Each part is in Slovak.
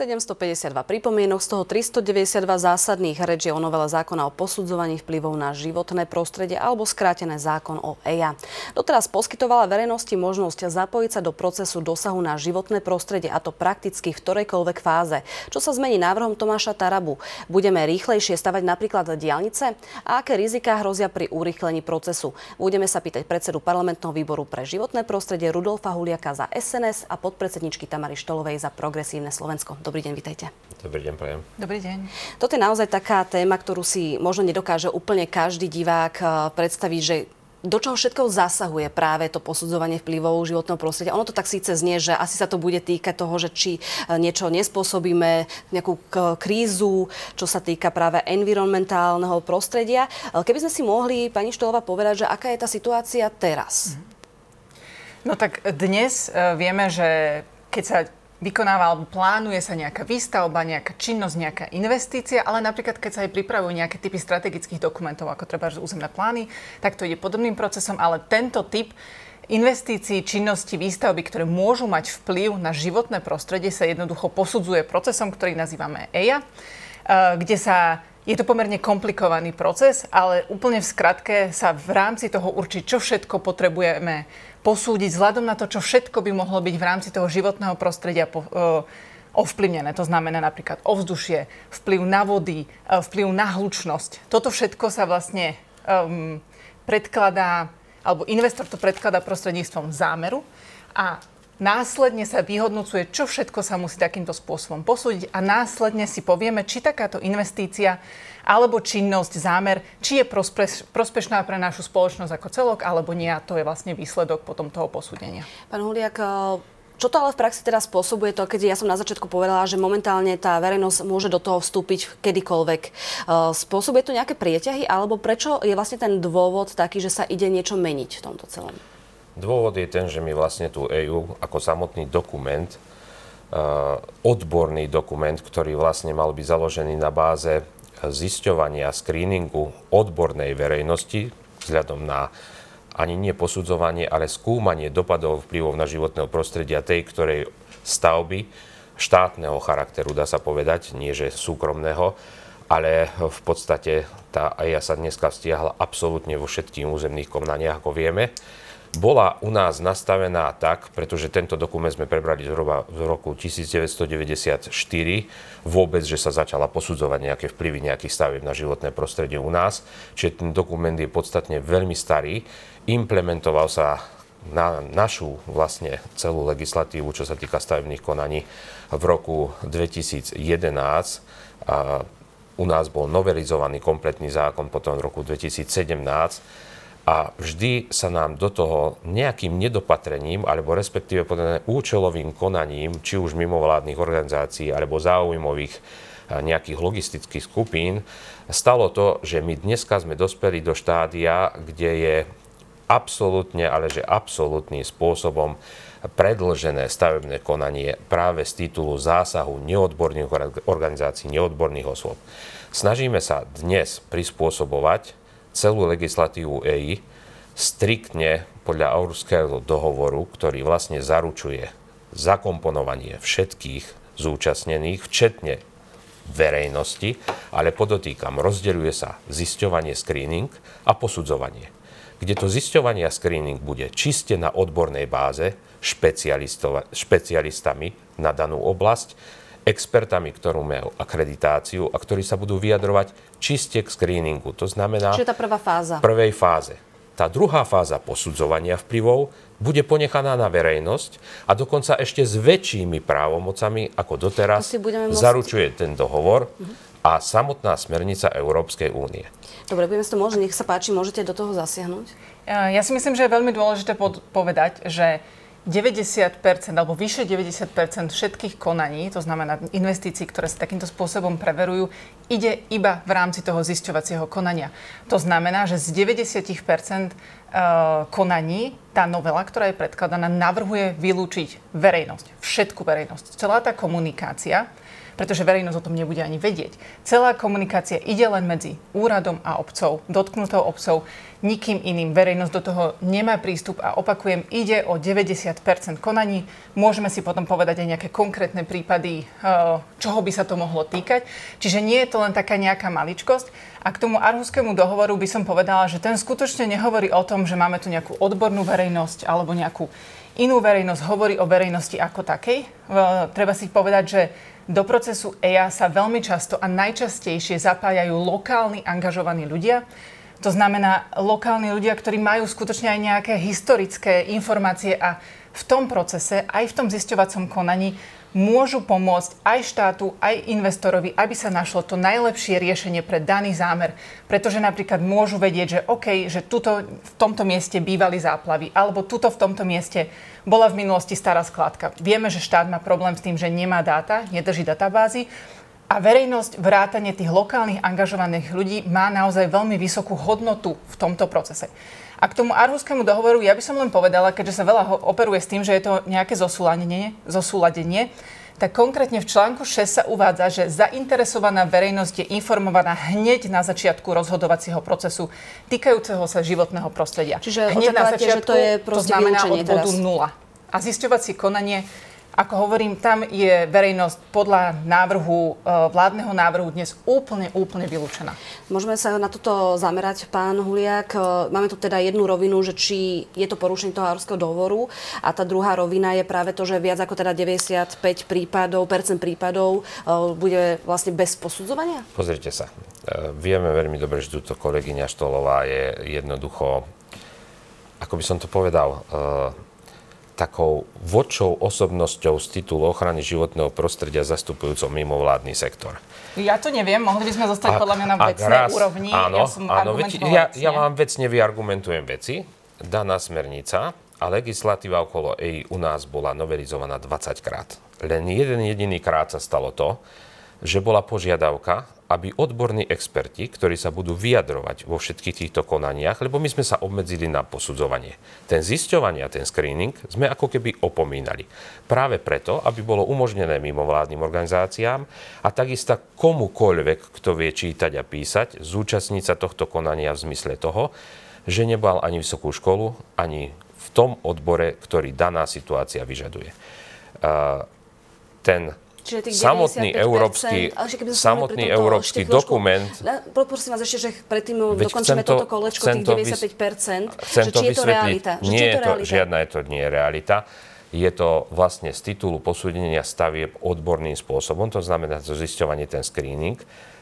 752 pripomienok, z toho 392 zásadných reč je o novele zákona o posudzovaní vplyvov na životné prostredie alebo skrátené zákon o EIA. Doteraz poskytovala verejnosti možnosť zapojiť sa do procesu dosahu na životné prostredie a to prakticky v ktorejkoľvek fáze. Čo sa zmení návrhom Tomáša Tarabu? Budeme rýchlejšie stavať napríklad diálnice? A aké riziká hrozia pri urýchlení procesu? Budeme sa pýtať predsedu parlamentného výboru pre životné prostredie Rudolfa Huliaka za SNS a podpredsedničky Tamary Štolovej za progresívne Slovensko. Dobrý deň, vitajte. Dobrý deň, prajem. Dobrý deň. Toto je naozaj taká téma, ktorú si možno nedokáže úplne každý divák eh, predstaviť, že do čoho všetko zasahuje práve to posudzovanie vplyvov životného prostredia. Ono to tak síce znie, že asi sa to bude týkať toho, že či eh, niečo nespôsobíme, nejakú krízu, čo sa týka práve environmentálneho prostredia. Eh, keby sme si mohli, pani Štolova, povedať, že aká je tá situácia teraz? No tak dnes vieme, že keď sa vykonáva alebo plánuje sa nejaká výstavba, nejaká činnosť, nejaká investícia, ale napríklad keď sa aj pripravujú nejaké typy strategických dokumentov, ako treba územné plány, tak to ide podobným procesom, ale tento typ investícií, činnosti, výstavby, ktoré môžu mať vplyv na životné prostredie, sa jednoducho posudzuje procesom, ktorý nazývame EIA, eh, kde sa je to pomerne komplikovaný proces, ale úplne v skratke sa v rámci toho určiť, čo všetko potrebujeme posúdiť vzhľadom na to, čo všetko by mohlo byť v rámci toho životného prostredia po, uh, ovplyvnené. To znamená napríklad ovzdušie, vplyv na vody, uh, vplyv na hlučnosť. Toto všetko sa vlastne um, predkladá, alebo investor to predkladá prostredníctvom zámeru a Následne sa vyhodnocuje, čo všetko sa musí takýmto spôsobom posúdiť a následne si povieme, či takáto investícia alebo činnosť, zámer, či je prospeš, prospešná pre našu spoločnosť ako celok, alebo nie. A to je vlastne výsledok potom toho posúdenia. Pán Huliak, čo to ale v praxi teraz spôsobuje to, keď ja som na začiatku povedala, že momentálne tá verejnosť môže do toho vstúpiť kedykoľvek. Spôsobuje to nejaké prieťahy, alebo prečo je vlastne ten dôvod taký, že sa ide niečo meniť v tomto celom? Dôvod je ten, že my vlastne tú EU ako samotný dokument, uh, odborný dokument, ktorý vlastne mal byť založený na báze zisťovania, screeningu odbornej verejnosti vzhľadom na ani nie posudzovanie, ale skúmanie dopadov vplyvov na životného prostredia tej, ktorej stavby štátneho charakteru, dá sa povedať, nie že súkromného, ale v podstate tá EIA sa dneska stiahla absolútne vo všetkých územných konaniach, ako vieme bola u nás nastavená tak, pretože tento dokument sme prebrali zhruba v roku 1994, vôbec, že sa začala posudzovať nejaké vplyvy nejakých stavieb na životné prostredie u nás. Čiže ten dokument je podstatne veľmi starý. Implementoval sa na našu vlastne celú legislatívu, čo sa týka stavebných konaní v roku 2011. A u nás bol novelizovaný kompletný zákon potom v roku 2017 a vždy sa nám do toho nejakým nedopatrením, alebo respektíve povedané účelovým konaním, či už mimovládnych organizácií, alebo záujmových nejakých logistických skupín, stalo to, že my dneska sme dospeli do štádia, kde je absolútne, ale že absolútnym spôsobom predlžené stavebné konanie práve z titulu zásahu neodborných organizácií, neodborných osôb. Snažíme sa dnes prispôsobovať celú legislatívu EI striktne podľa Aurského dohovoru, ktorý vlastne zaručuje zakomponovanie všetkých zúčastnených, včetne verejnosti, ale podotýkam, rozdeľuje sa zisťovanie, screening a posudzovanie. Kde to zisťovanie a screening bude čiste na odbornej báze špecialistami na danú oblasť expertami, ktorú majú akreditáciu a ktorí sa budú vyjadrovať čiste k screeningu. To znamená... Čiže tá prvá fáza. Prvej fáze. Tá druhá fáza posudzovania vplyvov bude ponechaná na verejnosť a dokonca ešte s väčšími právomocami, ako doteraz zaručuje ten dohovor uh-huh. a samotná smernica Európskej únie. Dobre, budeme to môžete, nech sa páči, môžete do toho zasiahnuť. Ja si myslím, že je veľmi dôležité povedať, že 90% alebo vyše 90% všetkých konaní, to znamená investícií, ktoré sa takýmto spôsobom preverujú, ide iba v rámci toho zisťovacieho konania. To znamená, že z 90% e, konaní tá novela, ktorá je predkladaná, navrhuje vylúčiť verejnosť, všetku verejnosť. Celá tá komunikácia pretože verejnosť o tom nebude ani vedieť. Celá komunikácia ide len medzi úradom a obcov, dotknutou obcov, nikým iným. Verejnosť do toho nemá prístup a opakujem, ide o 90% konaní. Môžeme si potom povedať aj nejaké konkrétne prípady, eh, čoho by sa to mohlo týkať. Čiže nie je to len taká nejaká maličkosť. A k tomu Arhuskému dohovoru by som povedala, že ten skutočne nehovorí o tom, že máme tu nejakú odbornú verejnosť alebo nejakú inú verejnosť, hovorí o verejnosti ako takej. Treba si povedať, že do procesu EIA sa veľmi často a najčastejšie zapájajú lokálni angažovaní ľudia, to znamená lokálni ľudia, ktorí majú skutočne aj nejaké historické informácie a v tom procese, aj v tom zisťovacom konaní môžu pomôcť aj štátu, aj investorovi, aby sa našlo to najlepšie riešenie pre daný zámer. Pretože napríklad môžu vedieť, že OK, že tuto v tomto mieste bývali záplavy, alebo tuto v tomto mieste bola v minulosti stará skladka. Vieme, že štát má problém s tým, že nemá dáta, nedrží databázy a verejnosť, vrátanie tých lokálnych angažovaných ľudí má naozaj veľmi vysokú hodnotu v tomto procese. A k tomu Arhuskému dohovoru ja by som len povedala, keďže sa veľa operuje s tým, že je to nejaké zosúladenie, zosúladenie tak konkrétne v článku 6 sa uvádza, že zainteresovaná verejnosť je informovaná hneď na začiatku rozhodovacieho procesu týkajúceho sa životného prostredia. Čiže hneď na začiatku, že to je to znamená od bodu nula. A zisťovacie konanie ako hovorím, tam je verejnosť podľa návrhu, e, vládneho návrhu dnes úplne, úplne vylúčená. Môžeme sa na toto zamerať, pán Huliak. E, máme tu teda jednu rovinu, že či je to porušenie toho Hárského dohovoru a tá druhá rovina je práve to, že viac ako teda 95 prípadov, percent prípadov e, bude vlastne bez posudzovania? Pozrite sa. Vieme veľmi dobre, že túto kolegyňa Štolová je jednoducho, ako by som to povedal, takou vočou osobnosťou z titulu ochrany životného prostredia zastupujúcou mimovládny sektor. Ja to neviem, mohli by sme zostať ak, podľa mňa na vecnej raz, úrovni. Áno, ja, som áno veď, ja, ja vám vecne vyargumentujem veci. Daná smernica a legislatíva okolo EI u nás bola novelizovaná 20 krát. Len jeden jediný krát sa stalo to, že bola požiadavka, aby odborní experti, ktorí sa budú vyjadrovať vo všetkých týchto konaniach, lebo my sme sa obmedzili na posudzovanie. Ten zisťovanie a ten screening sme ako keby opomínali. Práve preto, aby bolo umožnené mimovládnym organizáciám a takisto komukoľvek, kto vie čítať a písať, zúčastniť sa tohto konania v zmysle toho, že nebal ani vysokú školu, ani v tom odbore, ktorý daná situácia vyžaduje. Ten samotný európsky, samotný európsky dokument... Poprosím vás ešte, že predtým dokončíme to, toto kolečko, tých 95%, chcem že či je to realita. Že nie je to, realita? žiadna je to nie je realita. Je to vlastne z titulu posúdenia stavieb odborným spôsobom, to znamená to zisťovanie, ten screening.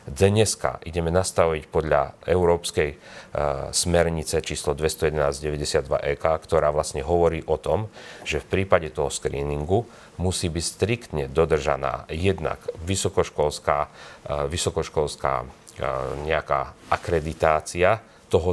Dneska ideme nastaviť podľa európskej uh, smernice číslo 211-92 EK, ktorá vlastne hovorí o tom, že v prípade toho screeningu musí byť striktne dodržaná jednak vysokoškolská, uh, vysokoškolská uh, nejaká akreditácia toho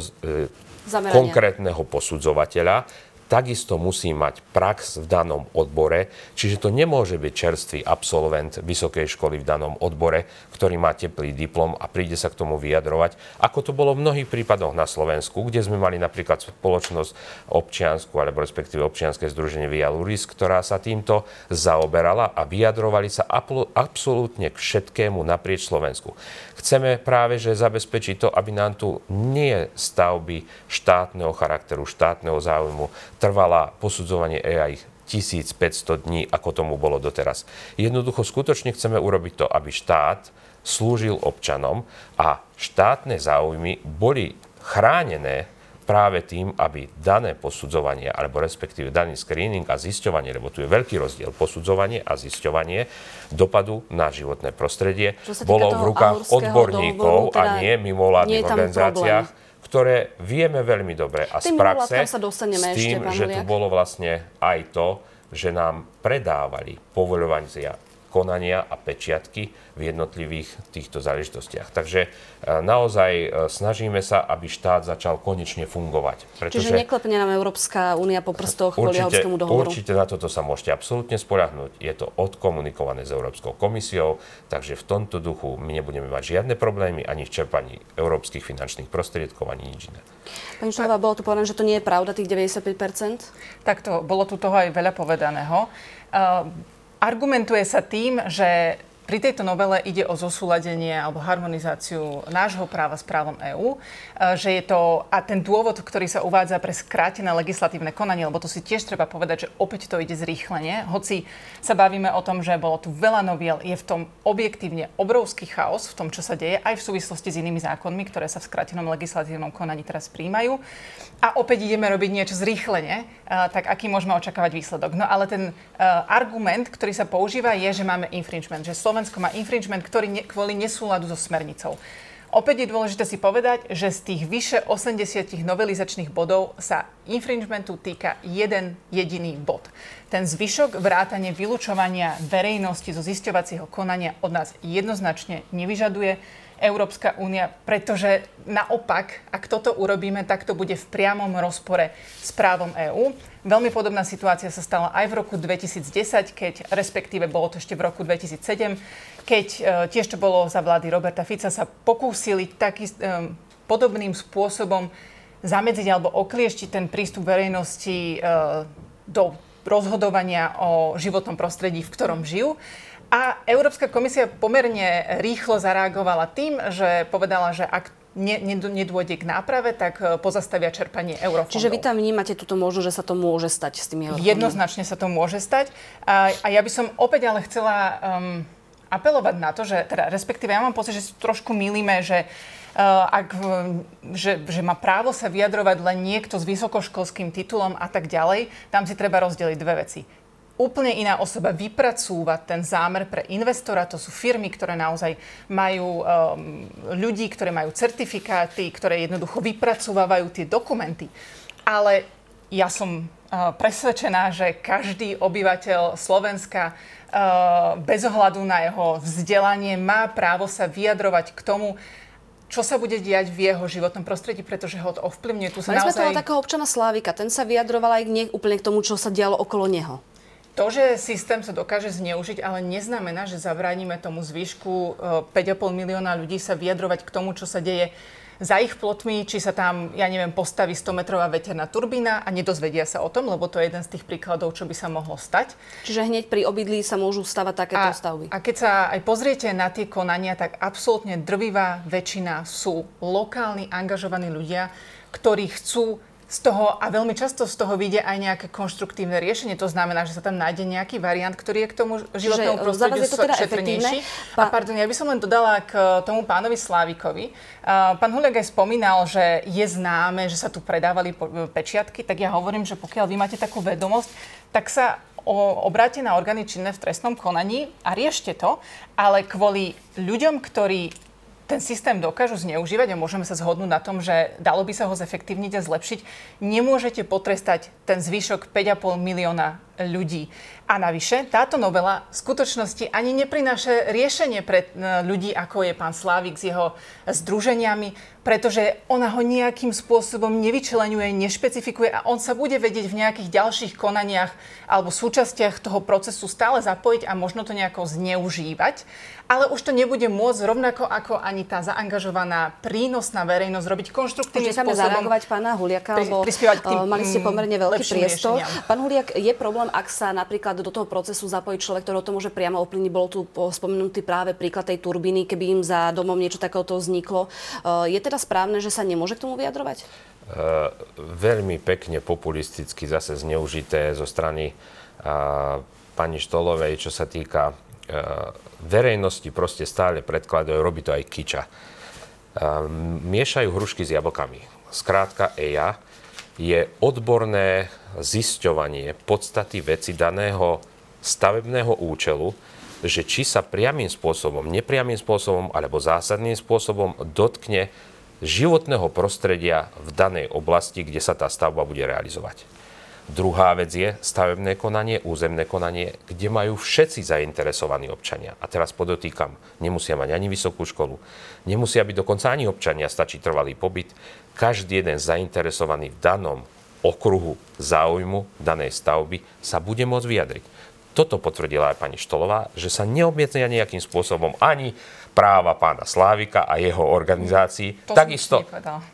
konkrétneho posudzovateľa, takisto musí mať prax v danom odbore, čiže to nemôže byť čerstvý absolvent vysokej školy v danom odbore, ktorý má teplý diplom a príde sa k tomu vyjadrovať, ako to bolo v mnohých prípadoch na Slovensku, kde sme mali napríklad spoločnosť občiansku, alebo respektíve občianske združenie Via Luris, ktorá sa týmto zaoberala a vyjadrovali sa absolútne k všetkému naprieč Slovensku. Chceme práve že zabezpečiť to, aby nám tu nie stavby štátneho charakteru, štátneho záujmu trvala posudzovanie ich 1500 dní, ako tomu bolo doteraz. Jednoducho skutočne chceme urobiť to, aby štát slúžil občanom a štátne záujmy boli chránené práve tým, aby dané posudzovanie, alebo respektíve daný screening a zisťovanie, lebo tu je veľký rozdiel, posudzovanie a zisťovanie dopadu na životné prostredie bolo v rukách odborníkov teda a nie mimovládnych organizáciách, problém. Ktoré vieme veľmi dobre a z praxe sa dostaneme s tým, ešte, že tu bolo vlastne aj to, že nám predávali povoľovania konania a pečiatky v jednotlivých týchto záležitostiach. Takže e, naozaj e, snažíme sa, aby štát začal konečne fungovať. Pretože Čiže neklepne nám Európska únia po prstoch kvôli Európskemu dohovoru? Určite na toto sa môžete absolútne spoľahnúť. Je to odkomunikované s Európskou komisiou, takže v tomto duchu my nebudeme mať žiadne problémy ani v čerpaní európskych finančných prostriedkov, ani nič iné. Pani Štová, bolo tu povedané, že to nie je pravda, tých 95%? Takto, bolo tu toho aj veľa povedaného. Uh, Argumentuje sa tým, že pri tejto novele ide o zosúladenie alebo harmonizáciu nášho práva s právom EÚ, e, že je to, a ten dôvod, ktorý sa uvádza pre skrátené legislatívne konanie, lebo to si tiež treba povedať, že opäť to ide zrýchlenie, hoci sa bavíme o tom, že bolo tu veľa noviel, je v tom objektívne obrovský chaos v tom, čo sa deje, aj v súvislosti s inými zákonmi, ktoré sa v skrátenom legislatívnom konaní teraz príjmajú. A opäť ideme robiť niečo zrýchlenie, e, tak aký môžeme očakávať výsledok. No ale ten uh, argument, ktorý sa používa, je, že máme infringement, že Slovensko má infringement, ktorý ne, kvôli nesúladu so smernicou. Opäť je dôležité si povedať, že z tých vyše 80 novelizačných bodov sa infringementu týka jeden jediný bod. Ten zvyšok vrátanie vylúčovania verejnosti zo zisťovacieho konania od nás jednoznačne nevyžaduje Európska únia, pretože naopak, ak toto urobíme, tak to bude v priamom rozpore s právom EÚ. Veľmi podobná situácia sa stala aj v roku 2010, keď, respektíve bolo to ešte v roku 2007, keď e, tiež to bolo za vlády Roberta Fica, sa pokúsili taký, e, podobným spôsobom zamedziť alebo oklieštiť ten prístup verejnosti e, do rozhodovania o životnom prostredí, v ktorom žijú. A Európska komisia pomerne rýchlo zareagovala tým, že povedala, že ak ne, nedôjde k náprave, tak pozastavia čerpanie eurofondov. Čiže vy tam vnímate túto možnosť, že sa to môže stať s tými eurofondmi? Jednoznačne sa to môže stať. A, a ja by som opäť ale chcela um, apelovať na to, že teda respektíve ja mám pocit, že trošku milíme, že uh, ak, že, že má právo sa vyjadrovať len niekto s vysokoškolským titulom a tak ďalej, tam si treba rozdeliť dve veci úplne iná osoba vypracúva ten zámer pre investora. To sú firmy, ktoré naozaj majú um, ľudí, ktoré majú certifikáty, ktoré jednoducho vypracúvajú tie dokumenty. Ale ja som uh, presvedčená, že každý obyvateľ Slovenska Uh, bez ohľadu na jeho vzdelanie má právo sa vyjadrovať k tomu, čo sa bude diať v jeho životnom prostredí, pretože ho to ovplyvňuje. Tu sa naozaj... sme toho takého občana Slávika, ten sa vyjadroval aj nie úplne k tomu, čo sa dialo okolo neho. To, že systém sa dokáže zneužiť, ale neznamená, že zabránime tomu zvyšku 5,5 uh, milióna ľudí sa vyjadrovať k tomu, čo sa deje za ich plotmi, či sa tam, ja neviem, postaví 100-metrová veterná turbína a nedozvedia sa o tom, lebo to je jeden z tých príkladov, čo by sa mohlo stať. Čiže hneď pri obydlí sa môžu stavať takéto a, stavby. A keď sa aj pozriete na tie konania, tak absolútne drvivá väčšina sú lokálni, angažovaní ľudia, ktorí chcú z toho, a veľmi často z toho vyjde aj nejaké konštruktívne riešenie. To znamená, že sa tam nájde nejaký variant, ktorý je k tomu životnému e, prostrediu to teda šetrnejší. Pán... A pardon, ja by som len dodala k e, tomu pánovi Slávikovi. Pán Huliak aj spomínal, že je známe, že sa tu predávali pečiatky, tak ja hovorím, že pokiaľ vy máte takú vedomosť, tak sa obráte na orgány činné v trestnom konaní a riešte to, ale kvôli ľuďom, ktorí ten systém dokážu zneužívať a môžeme sa zhodnúť na tom, že dalo by sa ho zefektívniť a zlepšiť, nemôžete potrestať ten zvyšok 5,5 milióna ľudí. A navyše, táto novela v skutočnosti ani neprináša riešenie pre e, ľudí, ako je pán Slávik s jeho združeniami, pretože ona ho nejakým spôsobom nevyčlenuje, nešpecifikuje a on sa bude vedieť v nejakých ďalších konaniach alebo súčastiach toho procesu stále zapojiť a možno to nejako zneužívať. Ale už to nebude môcť rovnako ako ani tá zaangažovaná prínosná verejnosť robiť konštruktívnym spôsobom. zareagovať pána Huliaka, lebo prispievať k tým, uh, mali ste pomerne veľký priestor. Riešeniam. Pán Huliak, je problém, ak sa napríklad do toho procesu zapojí človek, ktorý to môže priamo ovplyvniť. Bol tu spomenutý práve príklad tej turbíny, keby im za domom niečo takéhoto vzniklo. Uh, je teda správne, že sa nemôže k tomu vyjadrovať? Uh, veľmi pekne populisticky zase zneužité zo strany uh, pani Štolovej, čo sa týka uh, verejnosti, proste stále predkladajú, robí to aj Kiča. Miešajú hrušky s jablkami. Skrátka EIA je odborné zisťovanie podstaty veci daného stavebného účelu, že či sa priamým spôsobom, nepriamým spôsobom alebo zásadným spôsobom dotkne životného prostredia v danej oblasti, kde sa tá stavba bude realizovať. Druhá vec je stavebné konanie, územné konanie, kde majú všetci zainteresovaní občania. A teraz podotýkam, nemusia mať ani vysokú školu, nemusia byť dokonca ani občania, stačí trvalý pobyt. Každý jeden zainteresovaný v danom okruhu záujmu danej stavby sa bude môcť vyjadriť. toto potvrdila aj pani Štolová, že sa neobmietnia nejakým spôsobom ani práva pána Slávika a jeho organizácií. To Takisto,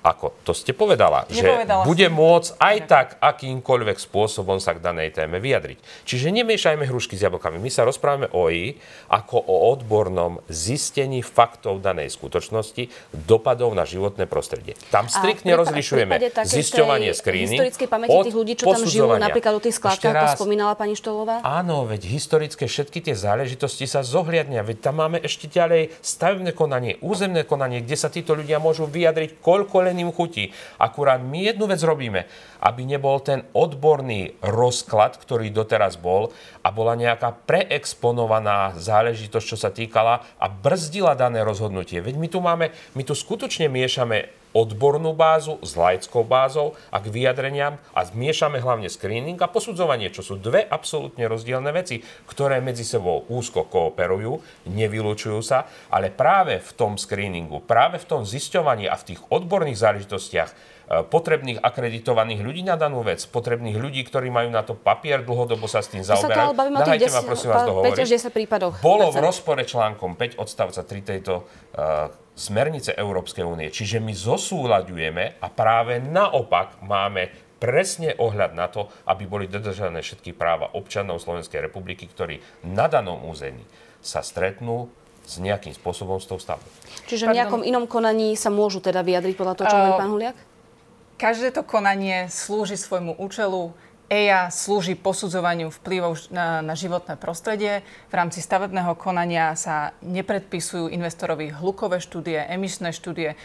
ako to ste povedala, Nepovedala že bude som. môcť aj tak akýmkoľvek spôsobom sa k danej téme vyjadriť. Čiže nemiešajme hrušky s jablkami. My sa rozprávame o I ako o odbornom zistení faktov danej skutočnosti, dopadov na životné prostredie. Tam striktne rozlišujeme zisťovanie screening historickej pamäti od tých ľudí, čo tam žijú, napríklad o tých skládkach, to spomínala pani Štolová? Áno, veď historické všetky tie záležitosti sa zohliadnia. Veď tam máme ešte ďalej stavebné konanie, územné konanie, kde sa títo ľudia môžu vyjadriť, koľko len im chutí. Akurát my jednu vec robíme, aby nebol ten odborný rozklad, ktorý doteraz bol a bola nejaká preexponovaná záležitosť, čo sa týkala a brzdila dané rozhodnutie. Veď my tu máme, my tu skutočne miešame odbornú bázu s laickou bázou a k vyjadreniam a zmiešame hlavne screening a posudzovanie, čo sú dve absolútne rozdielne veci, ktoré medzi sebou úzko kooperujú, nevylučujú sa, ale práve v tom screeningu, práve v tom zisťovaní a v tých odborných záležitostiach e, potrebných akreditovaných ľudí na danú vec, potrebných ľudí, ktorí majú na to papier, dlhodobo sa s tým zaoberajú. Nahajte ma 10 prosím vás 5 dohovoriť. až 10 prípadoch. Bolo v rozpore článkom 5 odstavca 3 tejto uh, smernice Európskej únie. Čiže my zosúľaďujeme a práve naopak máme presne ohľad na to, aby boli dodržané všetky práva občanov Slovenskej republiky, ktorí na danom území sa stretnú s nejakým spôsobom s tou stavbou. Čiže v nejakom inom konaní sa môžu teda vyjadriť podľa toho, čo hovorí Uh, pán Huliak? Každé to konanie slúži svojmu účelu. EIA slúži posudzovaniu vplyvov na, na životné prostredie. V rámci stavebného konania sa nepredpisujú investorovi hlukové štúdie, emisné štúdie, e,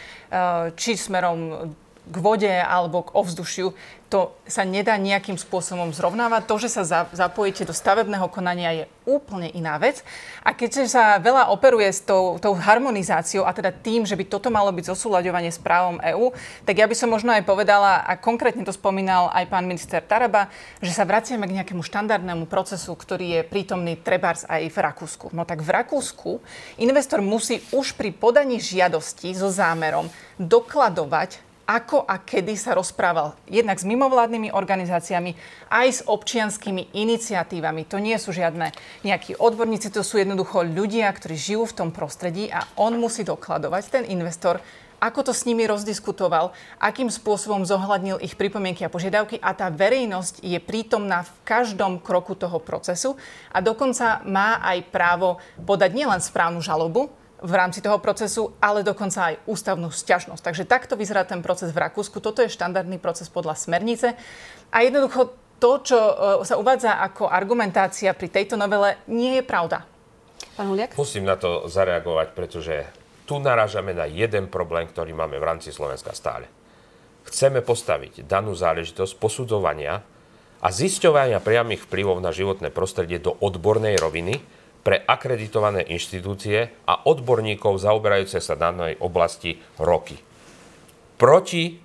či smerom k vode alebo k ovzdušiu. To sa nedá nejakým spôsobom zrovnávať. To, že sa za, zapojíte do stavebného konania je úplne iná vec. A keďže sa veľa operuje s tou, tou harmonizáciou a teda tým, že by toto malo byť zosúľaďovanie s právom EÚ, tak ja by som možno aj povedala, a konkrétne to spomínal aj pán minister Taraba, že sa vraciame k nejakému štandardnému procesu, ktorý je prítomný trebárs aj v Rakúsku. No tak v Rakúsku investor musí už pri podaní žiadosti so zámerom dokladovať ako a kedy sa rozprával jednak s mimovládnymi organizáciami, aj s občianskými iniciatívami. To nie sú žiadne nejakí odborníci, to sú jednoducho ľudia, ktorí žijú v tom prostredí a on musí dokladovať, ten investor, ako to s nimi rozdiskutoval, akým spôsobom zohľadnil ich pripomienky a požiadavky a tá verejnosť je prítomná v každom kroku toho procesu a dokonca má aj právo podať nielen správnu žalobu, v rámci toho procesu, ale dokonca aj ústavnú sťažnosť. Takže takto vyzerá ten proces v Rakúsku. Toto je štandardný proces podľa smernice. A jednoducho to, čo e, sa uvádza ako argumentácia pri tejto novele, nie je pravda. Pán Huliak? Musím na to zareagovať, pretože tu narážame na jeden problém, ktorý máme v rámci Slovenska stále. Chceme postaviť danú záležitosť posudzovania a zisťovania priamých vplyvov na životné prostredie do odbornej roviny pre akreditované inštitúcie a odborníkov zaoberajúce sa danej oblasti roky. Proti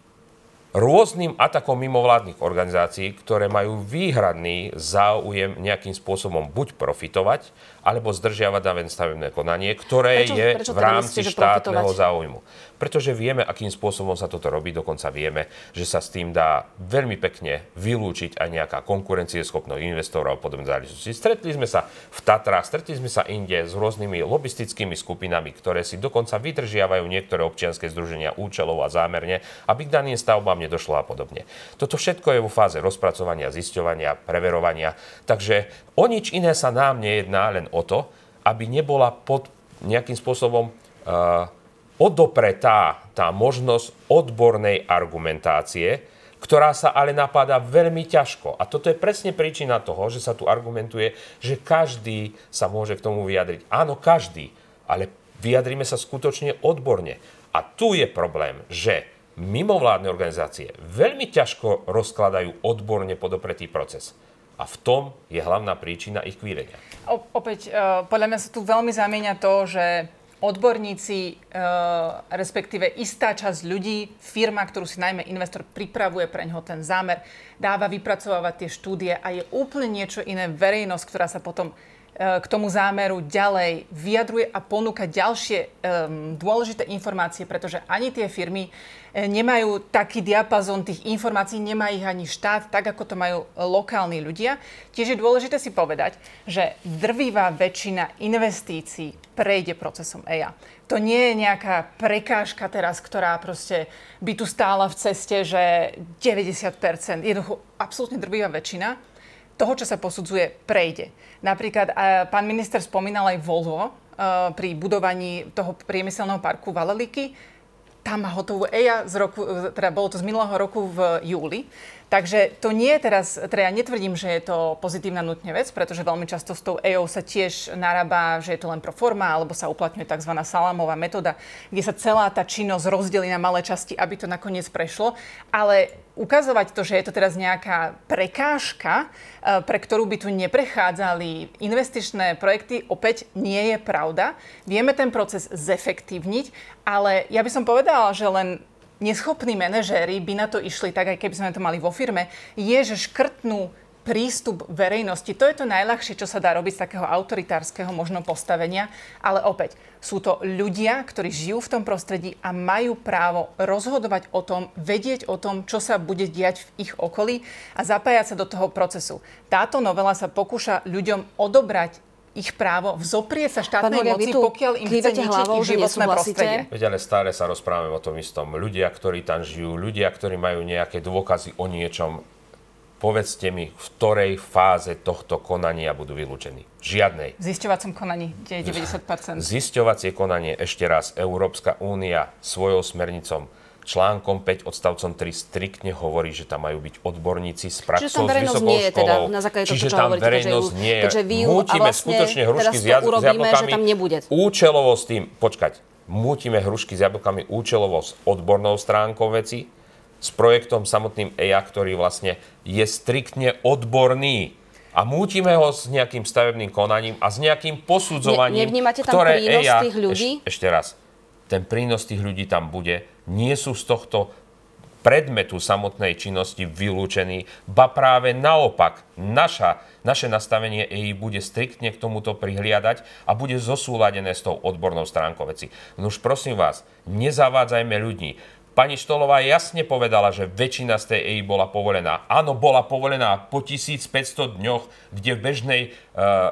rôznym atakom mimovládnych organizácií, ktoré majú výhradný záujem nejakým spôsobom buď profitovať, alebo zdržiavať dané stavebné konanie, ktoré Prečo- je prečo v teda rámci myslíte, štátneho profitovať? záujmu. Pretože vieme, akým spôsobom sa toto robí, dokonca vieme, že sa s tým dá veľmi pekne vylúčiť aj nejaká konkurencieschopnosť investorov a podobné záležitosti. Stretli sme sa v Tatrách, stretli sme sa inde s rôznymi lobistickými skupinami, ktoré si dokonca vydržiavajú niektoré občianske združenia účelov a zámerne, aby k daným stavbám nedošlo a podobne. Toto všetko je vo fáze rozpracovania, zisťovania, preverovania. Takže o nič iné sa nám nejedná, len o to, aby nebola pod nejakým spôsobom uh, odopretá tá možnosť odbornej argumentácie, ktorá sa ale napáda veľmi ťažko. A toto je presne príčina toho, že sa tu argumentuje, že každý sa môže k tomu vyjadriť. Áno, každý, ale vyjadrime sa skutočne odborne. A tu je problém, že mimovládne organizácie veľmi ťažko rozkladajú odborne podopretý proces. A v tom je hlavná príčina ich kvílenia. O, opäť, uh, podľa mňa sa tu veľmi zamieňa to, že odborníci, uh, respektíve istá časť ľudí, firma, ktorú si najmä investor pripravuje pre ňoho ten zámer, dáva vypracovávať tie štúdie a je úplne niečo iné verejnosť, ktorá sa potom k tomu zámeru ďalej vyjadruje a ponúka ďalšie um, dôležité informácie, pretože ani tie firmy e, nemajú taký diapazon tých informácií, nemá ich ani štát, tak ako to majú lokálni ľudia. Tiež je dôležité si povedať, že drvivá väčšina investícií prejde procesom EIA. To nie je nejaká prekážka teraz, ktorá proste by tu stála v ceste, že 90%, jednoducho absolútne drvivá väčšina toho, čo sa posudzuje, prejde. Napríklad pán minister spomínal aj Volvo pri budovaní toho priemyselného parku Valeliky. Tam má hotovú EIA z roku, teda bolo to z minulého roku v júli. Takže to nie je teraz, teda ja netvrdím, že je to pozitívna nutne vec, pretože veľmi často s tou EO sa tiež narába, že je to len pro forma, alebo sa uplatňuje tzv. salámová metóda, kde sa celá tá činnosť rozdelí na malé časti, aby to nakoniec prešlo. Ale ukazovať to, že je to teraz nejaká prekážka, e, pre ktorú by tu neprechádzali investičné projekty, opäť nie je pravda. Vieme ten proces zefektívniť, ale ja by som povedala, že len neschopní manažéri by na to išli tak, aj keby sme to mali vo firme, je, že škrtnú prístup verejnosti. To je to najľahšie, čo sa dá robiť z takého autoritárskeho možno postavenia. Ale opäť, sú to ľudia, ktorí žijú v tom prostredí a majú právo rozhodovať o tom, vedieť o tom, čo sa bude diať v ich okolí a zapájať sa do toho procesu. Táto novela sa pokúša ľuďom odobrať ich právo vzoprieť sa štátnej Pán moci, pokiaľ im chce ničiť hlavou, ich životné prostredie. Veď ale stále sa rozprávame o tom istom. Ľudia, ktorí tam žijú, ľudia, ktorí majú nejaké dôkazy o niečom, povedzte mi, v ktorej fáze tohto konania budú vylúčení. Žiadnej. V zisťovacom konaní, kde je 90%. Zisťovacie konanie, ešte raz, Európska únia svojou smernicom článkom 5 odstavcom 3 striktne hovorí, že tam majú byť odborníci s praxou, Čiže tam verejnosť nie je teda, na základe toho, čo tam hovoríte, verejnosť keďže, nie je. Keďže vy Mútime vlastne skutočne hrušky s, jaz- urobíme, s. Že tam nebude. Účelovo s tým, počkať, mútime hrušky s jablkami účelovo s odbornou stránkou veci, s projektom samotným EIA, ktorý vlastne je striktne odborný a mútime ho s nejakým stavebným konaním a s nejakým posudzovaním, ne, Nevnímate tam ktoré prínos EIA, tých ľudí? Eš, ešte raz, ten prínos tých ľudí tam bude, nie sú z tohto predmetu samotnej činnosti vylúčení, ba práve naopak, naša, naše nastavenie EI bude striktne k tomuto prihliadať a bude zosúladené s tou odbornou stránkou veci. No už prosím vás, nezavádzajme ľudí. Pani Štolová jasne povedala, že väčšina z tej EI bola povolená. Áno, bola povolená po 1500 dňoch, kde v bežnej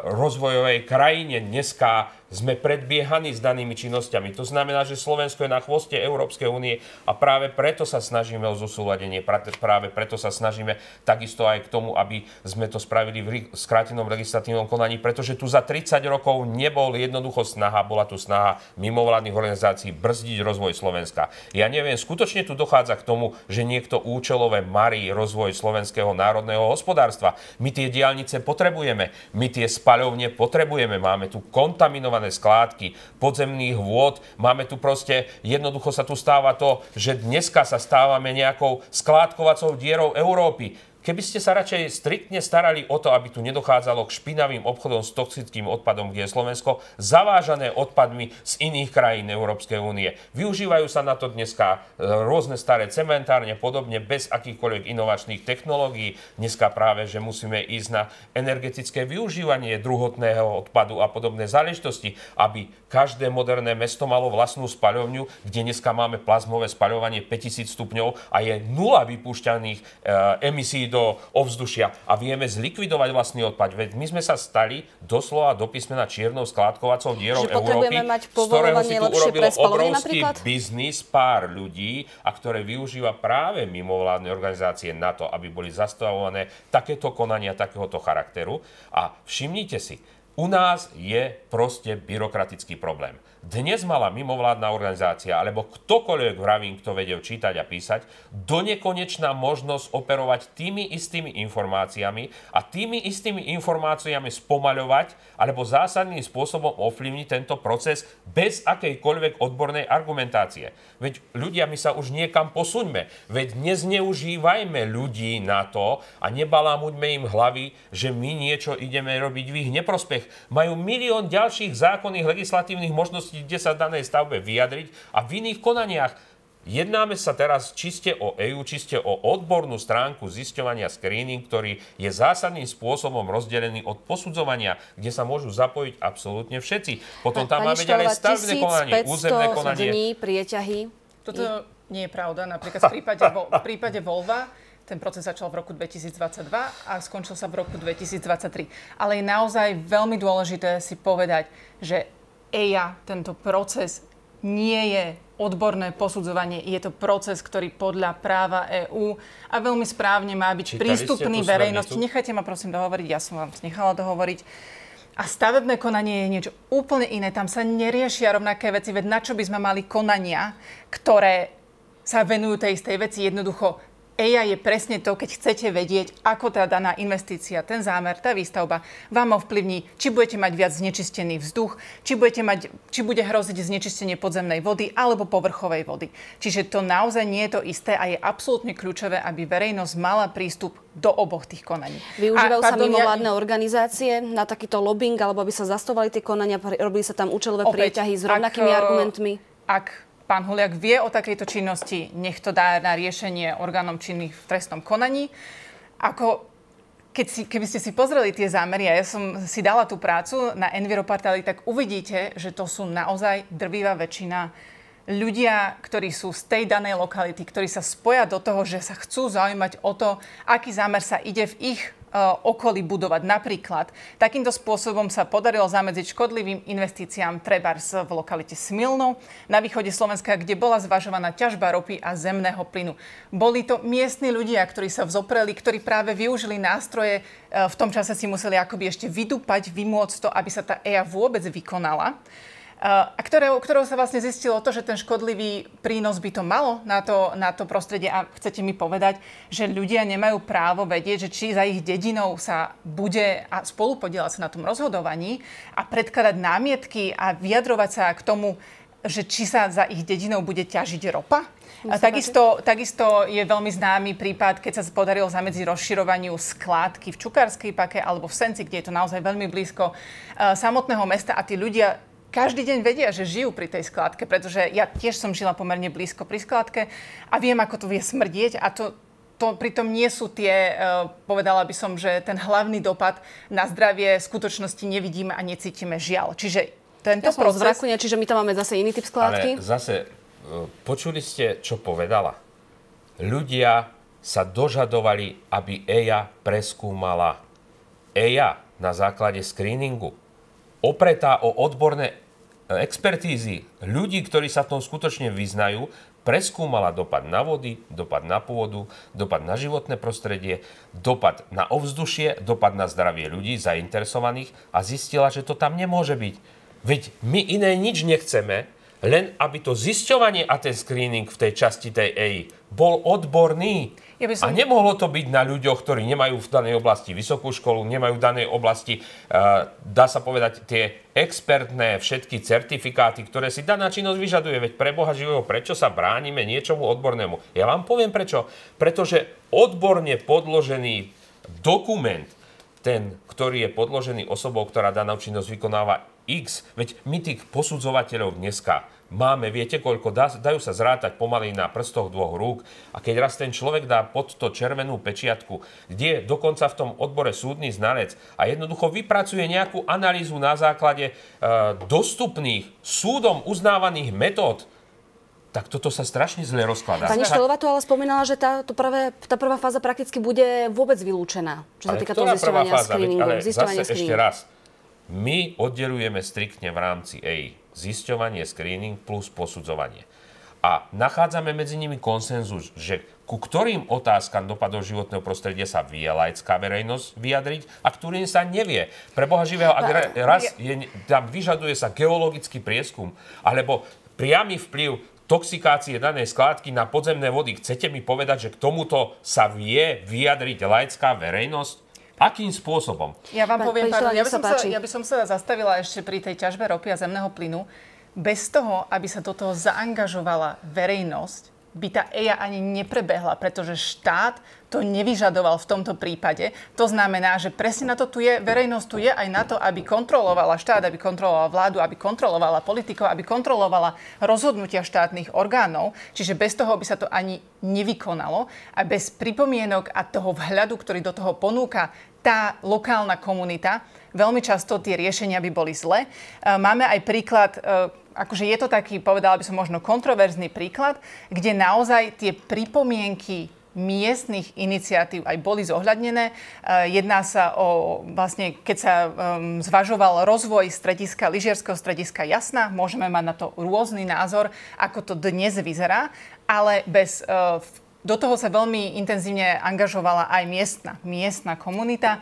rozvojovej krajine dneska sme predbiehaní s danými činnosťami. To znamená, že Slovensko je na chvoste Európskej únie a práve preto sa snažíme o zosúladenie, práve preto sa snažíme takisto aj k tomu, aby sme to spravili v skrátenom legislatívnom konaní, pretože tu za 30 rokov nebol jednoducho snaha, bola tu snaha mimovládnych organizácií brzdiť rozvoj Slovenska. Ja neviem, skutočne tu dochádza k tomu, že niekto účelové marí rozvoj slovenského národného hospodárstva. My tie diálnice potrebujeme, my tie spaľovne potrebujeme, máme tu kontaminované skládky podzemných vôd. Máme tu proste, jednoducho sa tu stáva to, že dneska sa stávame nejakou skládkovacou dierou Európy. Keby ste sa radšej striktne starali o to, aby tu nedochádzalo k špinavým obchodom s toxickým odpadom, kde je Slovensko zavážané odpadmi z iných krajín Európskej únie. Využívajú sa na to dneska e, rôzne staré cementárne, podobne bez akýchkoľvek inovačných technológií. Dneska práve, že musíme ísť na energetické využívanie druhotného odpadu a podobné záležitosti, aby každé moderné mesto malo vlastnú spaľovňu, kde dneska máme plazmové spaľovanie 5000 stupňov a je nula vypúšťaných e, emisí do ovzdušia a vieme zlikvidovať vlastný odpad. Veď my sme sa stali doslova do písmena čiernou skládkovacou dierou Že Európy, mať z ktorého si tu urobil obrovský napríklad? biznis pár ľudí a ktoré využíva práve mimovládne organizácie na to, aby boli zastavované takéto konania takéhoto charakteru. A všimnite si, u nás je proste byrokratický problém. Dnes mala mimovládna organizácia, alebo ktokoľvek vravím, kto vedel čítať a písať, do nekonečná možnosť operovať tými istými informáciami a tými istými informáciami spomaľovať alebo zásadným spôsobom ovplyvniť tento proces bez akejkoľvek odbornej argumentácie. Veď ľudia, my sa už niekam posuňme. Veď nezneužívajme ľudí na to a nebalámuďme im hlavy, že my niečo ideme robiť v ich neprospech. Majú milión ďalších zákonných legislatívnych možností, kde sa danej stavbe vyjadriť a v iných konaniach Jednáme sa teraz čiste o EU, čiste o odbornú stránku zisťovania screening, ktorý je zásadným spôsobom rozdelený od posudzovania, kde sa môžu zapojiť absolútne všetci. Potom tam máme ďalej stavebné konanie, územné konanie. dní prieťahy. Toto nie je pravda. Napríklad v prípade, v prípade Volva ten proces začal v roku 2022 a skončil sa v roku 2023. Ale je naozaj veľmi dôležité si povedať, že EIA, tento proces nie je odborné posudzovanie. Je to proces, ktorý podľa práva EÚ a veľmi správne má byť Čítali prístupný verejnosti. Nechajte ma prosím dohovoriť, ja som vám nechala dohovoriť. A stavebné konanie je niečo úplne iné. Tam sa neriešia rovnaké veci, veď na čo by sme mali konania, ktoré sa venujú tej istej veci. Jednoducho AI je presne to, keď chcete vedieť, ako tá daná investícia, ten zámer, tá výstavba vám ovplyvní, či budete mať viac znečistený vzduch, či, budete mať, či bude hroziť znečistenie podzemnej vody alebo povrchovej vody. Čiže to naozaj nie je to isté a je absolútne kľúčové, aby verejnosť mala prístup do oboch tých konaní. Využívajú a, pardon, sa mimovládne ja... organizácie na takýto lobbying, alebo aby sa zastavovali tie konania, robili sa tam účelové Opäť, prieťahy s rovnakými ak, argumentmi? Ak pán Huliak vie o takejto činnosti, nech to dá na riešenie orgánom činných v trestnom konaní. Ako keď si, keby ste si pozreli tie zámery, a ja som si dala tú prácu na Enviroportáli, tak uvidíte, že to sú naozaj drvivá väčšina ľudia, ktorí sú z tej danej lokality, ktorí sa spoja do toho, že sa chcú zaujímať o to, aký zámer sa ide v ich okolí budovať. Napríklad takýmto spôsobom sa podarilo zamedziť škodlivým investíciám trebárs v lokalite Smilno na východe Slovenska, kde bola zvažovaná ťažba ropy a zemného plynu. Boli to miestni ľudia, ktorí sa vzopreli, ktorí práve využili nástroje, eh, v tom čase si museli akoby ešte vydúpať, vymôcť to, aby sa tá EA vôbec vykonala a ktorého, ktorého sa vlastne zistilo to, že ten škodlivý prínos by to malo na to, na to prostredie. A chcete mi povedať, že ľudia nemajú právo vedieť, že či za ich dedinou sa bude a spolupodielať sa na tom rozhodovaní a predkladať námietky a vyjadrovať sa k tomu, že či sa za ich dedinou bude ťažiť ropa. A takisto, takisto je veľmi známy prípad, keď sa podarilo zamedziť rozširovaniu skládky v Čukárskej pake alebo v Senci, kde je to naozaj veľmi blízko uh, samotného mesta a tí ľudia každý deň vedia, že žijú pri tej skladke, pretože ja tiež som žila pomerne blízko pri skladke a viem, ako to vie smrdieť a to, to pritom nie sú tie, uh, povedala by som, že ten hlavný dopad na zdravie v skutočnosti nevidíme a necítime žiaľ. Čiže tento ja proces... Zrakunia, čiže my tam máme zase iný typ skladky. Ale zase, uh, počuli ste, čo povedala? Ľudia sa dožadovali, aby EIA preskúmala EIA na základe screeningu opretá o odborné e, expertízy ľudí, ktorí sa v tom skutočne vyznajú, preskúmala dopad na vody, dopad na pôdu, dopad na životné prostredie, dopad na ovzdušie, dopad na zdravie ľudí zainteresovaných a zistila, že to tam nemôže byť. Veď my iné nič nechceme, len aby to zisťovanie a ten screening v tej časti tej EI bol odborný. Ja som... A nemohlo to byť na ľuďoch, ktorí nemajú v danej oblasti vysokú školu, nemajú v danej oblasti, uh, dá sa povedať, tie expertné všetky certifikáty, ktoré si daná činnosť vyžaduje. Veď pre Boha živého, prečo sa bránime niečomu odbornému? Ja vám poviem prečo. Pretože odborne podložený dokument, ten, ktorý je podložený osobou, ktorá danú činnosť vykonáva X, veď my tých posudzovateľov dneska máme, viete koľko, dá, dajú sa zrátať pomaly na prstoch dvoch rúk a keď raz ten človek dá pod to červenú pečiatku, kde je dokonca v tom odbore súdny znalec a jednoducho vypracuje nejakú analýzu na základe e, dostupných súdom uznávaných metód, tak toto sa strašne zle rozkladá. Pani Štelová tu ale spomínala, že tá, to prvé, tá prvá fáza prakticky bude vôbec vylúčená. Čo sa týka toho zisťovania screeningu. Ale zase ešte raz. My oddelujeme striktne v rámci EI zisťovanie, screening plus posudzovanie. A nachádzame medzi nimi konsenzus, že ku ktorým otázkam dopadov životného prostredia sa vie laická verejnosť vyjadriť a ktorým sa nevie. Pre Boha živého, ak raz je, tam vyžaduje sa geologický prieskum, alebo priamy vplyv toxikácie danej skládky na podzemné vody. Chcete mi povedať, že k tomuto sa vie vyjadriť laická verejnosť? Akým spôsobom? Ja vám poviem, pardon, ja, by som sa, ja by som sa zastavila ešte pri tej ťažbe ropy a zemného plynu. Bez toho, aby sa do toho zaangažovala verejnosť, by tá EIA ani neprebehla, pretože štát to nevyžadoval v tomto prípade. To znamená, že presne na to tu je, verejnosť tu je aj na to, aby kontrolovala štát, aby kontrolovala vládu, aby kontrolovala politikov, aby kontrolovala rozhodnutia štátnych orgánov. Čiže bez toho by sa to ani nevykonalo a bez pripomienok a toho vhľadu, ktorý do toho ponúka tá lokálna komunita, veľmi často tie riešenia by boli zle. Máme aj príklad e, akože je to taký, povedala by som možno kontroverzný príklad, kde naozaj tie pripomienky miestnych iniciatív aj boli zohľadnené. Uh, jedná sa o, vlastne, keď sa zvažoval rozvoj strediska, lyžiarského strediska Jasná, môžeme mať na to rôzny názor, ako to dnes vyzerá, ale bez, uh, do toho sa veľmi intenzívne angažovala aj miestna, miestna komunita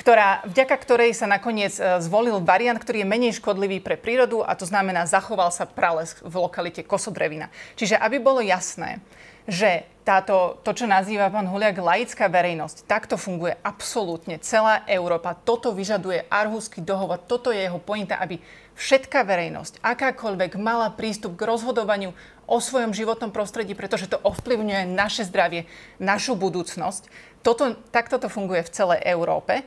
ktorá, vďaka ktorej sa nakoniec e, zvolil variant, ktorý je menej škodlivý pre prírodu a to znamená zachoval sa prales v lokalite Kosodrevina. Čiže aby bolo jasné, že táto, to, čo nazýva pán Huliak laická verejnosť, takto funguje absolútne celá Európa. Toto vyžaduje Arhusky dohovor, toto je jeho pointa, aby všetká verejnosť, akákoľvek, mala prístup k rozhodovaniu o svojom životnom prostredí, pretože to ovplyvňuje naše zdravie, našu budúcnosť. Toto, takto to funguje v celej Európe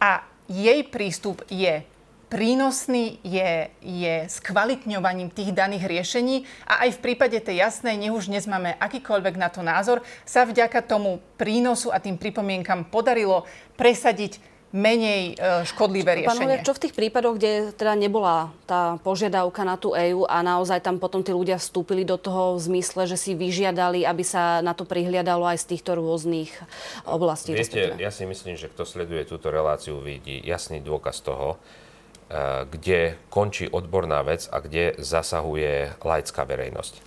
a jej prístup je prínosný, je, je skvalitňovaním tých daných riešení a aj v prípade tej jasnej, nech už dnes máme akýkoľvek na to názor, sa vďaka tomu prínosu a tým pripomienkam podarilo presadiť menej e, škodlivé riešenie. Pán čo v tých prípadoch, kde teda nebola tá požiadavka na tú EÚ a naozaj tam potom tí ľudia vstúpili do toho v zmysle, že si vyžiadali, aby sa na to prihliadalo aj z týchto rôznych oblastí? Viete, ja si myslím, že kto sleduje túto reláciu, vidí jasný dôkaz toho, kde končí odborná vec a kde zasahuje laická verejnosť. E,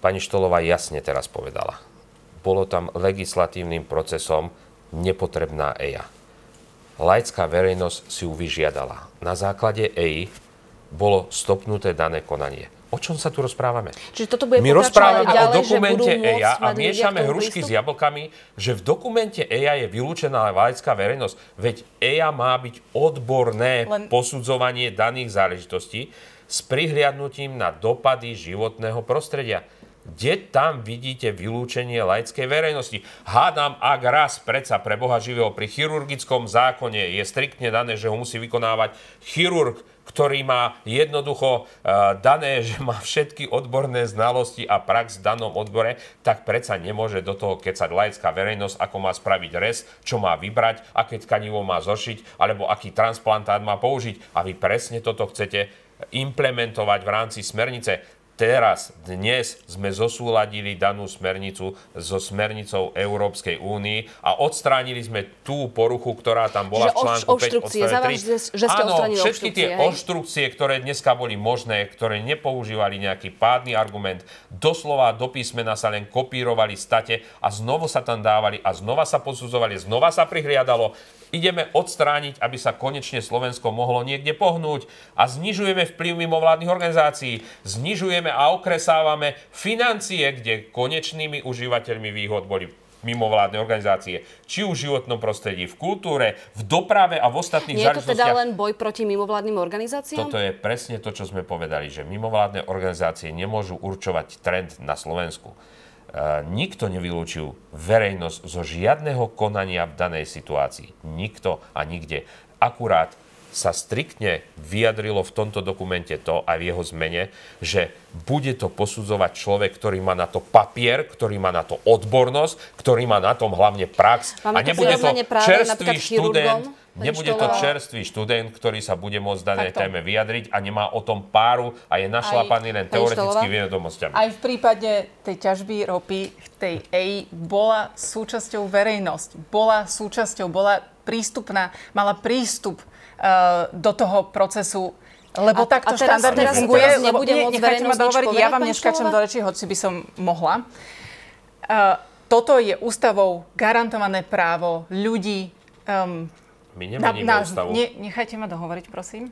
pani Štolová jasne teraz povedala. Bolo tam legislatívnym procesom nepotrebná EIA laická verejnosť si ju vyžiadala. Na základe EI bolo stopnuté dané konanie. O čom sa tu rozprávame? Čiže toto bude My rozprávame ďalej, o dokumente EIA a miešame hrušky s jablkami, že v dokumente EIA je vylúčená laická verejnosť. Veď EIA má byť odborné Len... posudzovanie daných záležitostí s prihliadnutím na dopady životného prostredia. Kde tam vidíte vylúčenie laickej verejnosti? Hádam, ak raz predsa pre Boha živého pri chirurgickom zákone je striktne dané, že ho musí vykonávať chirurg, ktorý má jednoducho uh, dané, že má všetky odborné znalosti a prax v danom odbore, tak predsa nemôže do toho kecať laická verejnosť, ako má spraviť res, čo má vybrať, aké tkanivo má zošiť, alebo aký transplantát má použiť. A vy presne toto chcete implementovať v rámci smernice teraz, dnes sme zosúladili danú smernicu so smernicou Európskej únii a odstránili sme tú poruchu, ktorá tam bola Čiže v článku 5 odstavec 3. že ste Áno, všetky tie hej? ktoré dneska boli možné, ktoré nepoužívali nejaký pádny argument, doslova do písmena sa len kopírovali state a znovu sa tam dávali a znova sa posudzovali, znova sa prihliadalo ideme odstrániť, aby sa konečne Slovensko mohlo niekde pohnúť a znižujeme vplyv mimovládnych organizácií, znižujeme a okresávame financie, kde konečnými užívateľmi výhod boli mimovládne organizácie, či už v životnom prostredí, v kultúre, v doprave a v ostatných Nie je to teda len boj proti mimovládnym organizáciám? Toto je presne to, čo sme povedali, že mimovládne organizácie nemôžu určovať trend na Slovensku nikto nevylúčil verejnosť zo žiadneho konania v danej situácii. Nikto a nikde. Akurát sa striktne vyjadrilo v tomto dokumente to aj v jeho zmene, že bude to posudzovať človek, ktorý má na to papier, ktorý má na to odbornosť, ktorý má na tom hlavne prax. Máme a nebude to čerstvý študent, Nebude to čerstvý študent, ktorý sa bude môcť danej Takto. téme vyjadriť a nemá o tom páru a je našlapaný len teoretickými vedomosťami. Aj v prípade tej ťažby ropy v tej EI bola súčasťou verejnosť, bola súčasťou, bola prístupná, mala prístup uh, do toho procesu lebo a, takto a teraz, štandardne teraz, funguje. Teraz lebo, nie, nechajte ma dohovoriť, ja vám neskáčem do reči, hoci by som mohla. Uh, toto je ústavou garantované právo ľudí um, my nemeníme na, na, ústavu. Ne, nechajte ma dohovoriť, prosím.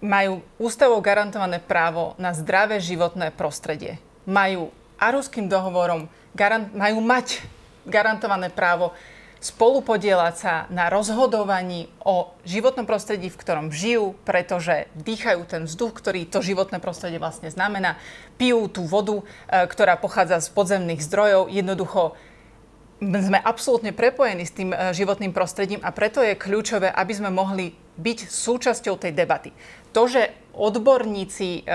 Majú ústavou garantované právo na zdravé životné prostredie. Majú a ruským dohovorom garant, majú mať garantované právo spolupodielať sa na rozhodovaní o životnom prostredí, v ktorom žijú, pretože dýchajú ten vzduch, ktorý to životné prostredie vlastne znamená, pijú tú vodu, e, ktorá pochádza z podzemných zdrojov, jednoducho sme absolútne prepojení s tým e, životným prostredím a preto je kľúčové, aby sme mohli byť súčasťou tej debaty. To, že odborníci, e,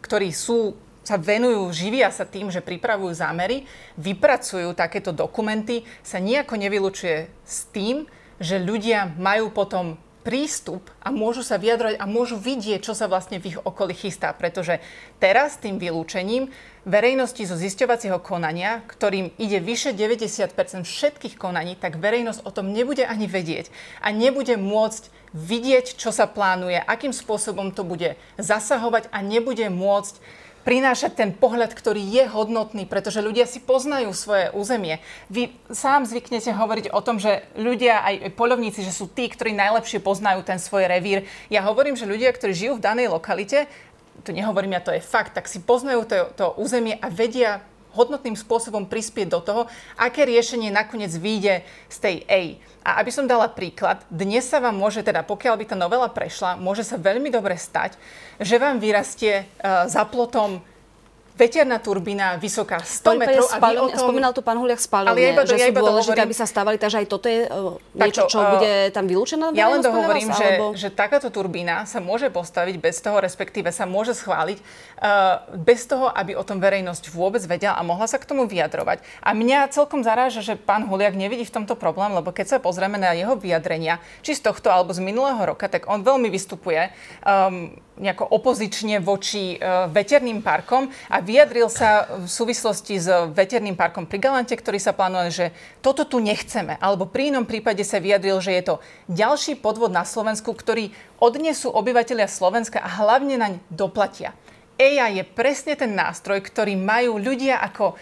ktorí sú sa venujú, živia sa tým, že pripravujú zámery, vypracujú takéto dokumenty, sa nejako nevylučuje s tým, že ľudia majú potom prístup a môžu sa vyjadrovať a môžu vidieť, čo sa vlastne v ich okolí chystá. Pretože teraz tým vylúčením verejnosti zo zisťovacieho konania, ktorým ide vyše 90% všetkých konaní, tak verejnosť o tom nebude ani vedieť a nebude môcť vidieť, čo sa plánuje, akým spôsobom to bude zasahovať a nebude môcť prinášať ten pohľad, ktorý je hodnotný, pretože ľudia si poznajú svoje územie. Vy sám zvyknete hovoriť o tom, že ľudia, aj polovníci, že sú tí, ktorí najlepšie poznajú ten svoj revír. Ja hovorím, že ľudia, ktorí žijú v danej lokalite, to nehovorím ja, to je fakt, tak si poznajú to, to územie a vedia hodnotným spôsobom prispieť do toho, aké riešenie nakoniec vyjde z tej A. A aby som dala príklad, dnes sa vám môže, teda pokiaľ by tá novela prešla, môže sa veľmi dobre stať, že vám vyrastie uh, za plotom veterná turbína vysoká 100 metrov. A vy o tom... Spomínal tu pán Huliak spáľovne, ale ja iba, že ja sú iba dôležité, aby sa stavali, takže aj toto je uh, niečo, čo uh, bude tam vylúčené? Ja len dohovorím, že, alebo... že takáto turbína sa môže postaviť bez toho, respektíve sa môže schváliť uh, bez toho, aby o tom verejnosť vôbec vedela a mohla sa k tomu vyjadrovať. A mňa celkom zaráža, že pán Huliak nevidí v tomto problém, lebo keď sa pozrieme na jeho vyjadrenia, či z tohto alebo z minulého roka, tak on veľmi vystupuje um, nejako opozične voči uh, veterným parkom a vyjadril sa v súvislosti s veterným parkom pri Galante, ktorý sa plánuje, že toto tu nechceme. Alebo pri inom prípade sa vyjadril, že je to ďalší podvod na Slovensku, ktorý odnesú obyvateľia Slovenska a hlavne naň doplatia. EIA je presne ten nástroj, ktorý majú ľudia ako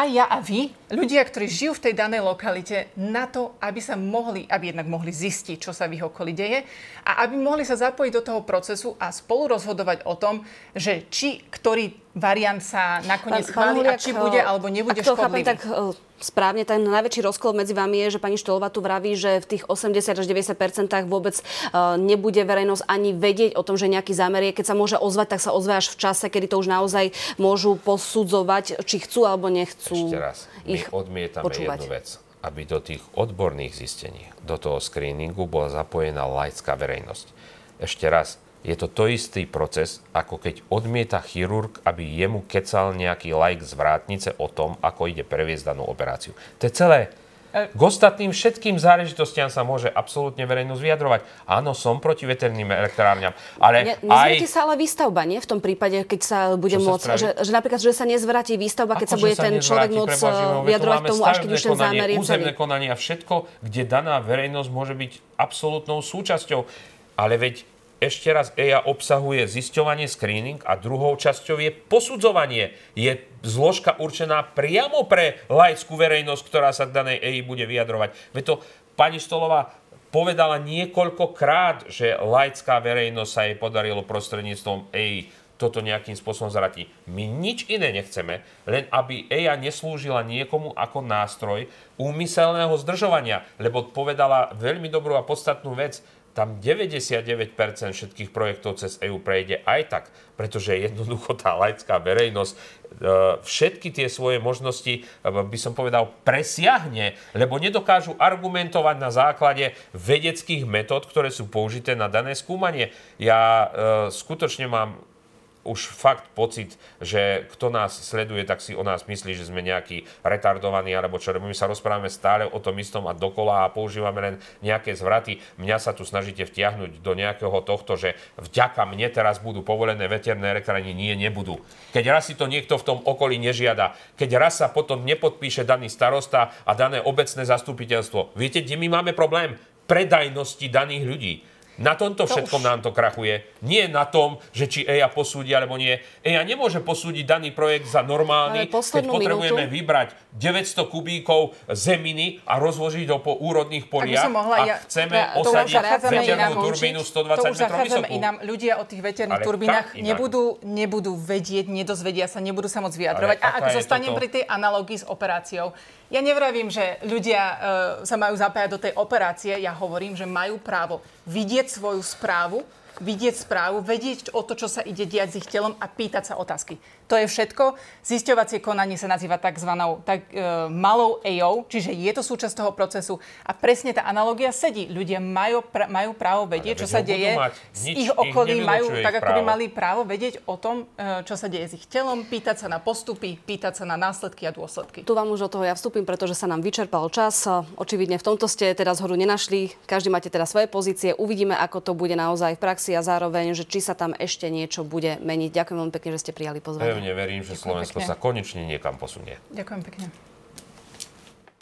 aj ja a vy, ľudia, ktorí žijú v tej danej lokalite, na to, aby sa mohli, aby jednak mohli zistiť, čo sa v ich okolí deje a aby mohli sa zapojiť do toho procesu a spolu rozhodovať o tom, že či ktorý variant sa nakoniec chváli a či bude alebo nebude škodlivý. Chápem, tak správne, ten najväčší rozkol medzi vami je, že pani Štolova tu vraví, že v tých 80 až 90 vôbec uh, nebude verejnosť ani vedieť o tom, že nejaký zámer je. Keď sa môže ozvať, tak sa ozve až v čase, kedy to už naozaj môžu posudzovať, či chcú alebo nechcú Ešte raz, my odmietame počúvať. jednu vec aby do tých odborných zistení, do toho screeningu bola zapojená laická verejnosť. Ešte raz, je to to istý proces, ako keď odmieta chirurg, aby jemu kecal nejaký like z vrátnice o tom, ako ide previesť danú operáciu. To je celé. E- K ostatným všetkým záležitostiam sa môže absolútne verejnosť vyjadrovať. Áno, som proti veterným elektrárňam, ale ne, aj... sa ale výstavba, nie? V tom prípade, keď sa bude Čo môcť... Sa že, že, napríklad, že sa nezvratí výstavba, keď ako sa bude sa ten človek môcť e, vyjadrovať tomu, až keď už ten zámer je Územné konanie a všetko, kde daná verejnosť môže byť absolútnou súčasťou. Ale veď ešte raz, EIA obsahuje zisťovanie, screening a druhou časťou je posudzovanie. Je zložka určená priamo pre laickú verejnosť, ktorá sa k danej EI bude vyjadrovať. Veď to pani Stolová povedala niekoľkokrát, že laická verejnosť sa jej podarilo prostredníctvom EI toto nejakým spôsobom zratiť. My nič iné nechceme, len aby EIA neslúžila niekomu ako nástroj úmyselného zdržovania, lebo povedala veľmi dobrú a podstatnú vec, tam 99% všetkých projektov cez EU prejde aj tak, pretože jednoducho tá laická verejnosť e, všetky tie svoje možnosti, e, by som povedal, presiahne, lebo nedokážu argumentovať na základe vedeckých metód, ktoré sú použité na dané skúmanie. Ja e, skutočne mám už fakt pocit, že kto nás sleduje, tak si o nás myslí, že sme nejakí retardovaní alebo čo, my sa rozprávame stále o tom istom a dokola a používame len nejaké zvraty. Mňa sa tu snažíte vtiahnuť do nejakého tohto, že vďaka mne teraz budú povolené veterné elektrárne, nie, nebudú. Keď raz si to niekto v tom okolí nežiada, keď raz sa potom nepodpíše daný starosta a dané obecné zastupiteľstvo, viete, kde my máme problém? Predajnosti daných ľudí. Na tomto všetkom už... nám to krachuje. Nie na tom, že či EIA posúdi alebo nie. EIA nemôže posúdiť daný projekt za normálny, keď potrebujeme minútu. vybrať 900 kubíkov zeminy a rozložiť ho po úrodných poliach mohla, a chceme ja, osadiť veternú turbínu 120 metrov vysokú. Inám. Ľudia o tých veterných turbínach nebudú, nebudú vedieť, nedozvedia sa, nebudú sa môcť vyjadrovať. Ale a ak zostanem toto... pri tej analógii s operáciou, Ja nevravím, že ľudia uh, sa majú zapájať do tej operácie. Ja hovorím, že majú právo vidieť svoju správu, vidieť správu, vedieť o to, čo sa ide diať s ich telom a pýtať sa otázky. To je všetko. Zisťovacie konanie sa nazýva tzv. Tak, e, malou AO, čiže je to súčasť toho procesu a presne tá analogia sedí. Ľudia majú, pra, majú právo vedieť, čo sa deje s ich okolí, majú tak, ako by mali právo vedieť o tom, e, čo sa deje s ich telom, pýtať sa na postupy, pýtať sa na následky a dôsledky. Tu vám už do toho ja vstúpim, pretože sa nám vyčerpal čas. Očividne v tomto ste teda zhoru nenašli. Každý máte teda svoje pozície. Uvidíme, ako to bude naozaj v praxi a zároveň, že či sa tam ešte niečo bude meniť. Ďakujem veľmi pekne, že ste prijali pozvanie pevne verím, že Ďakujem Slovensko pekne. sa konečne niekam posunie. Ďakujem pekne.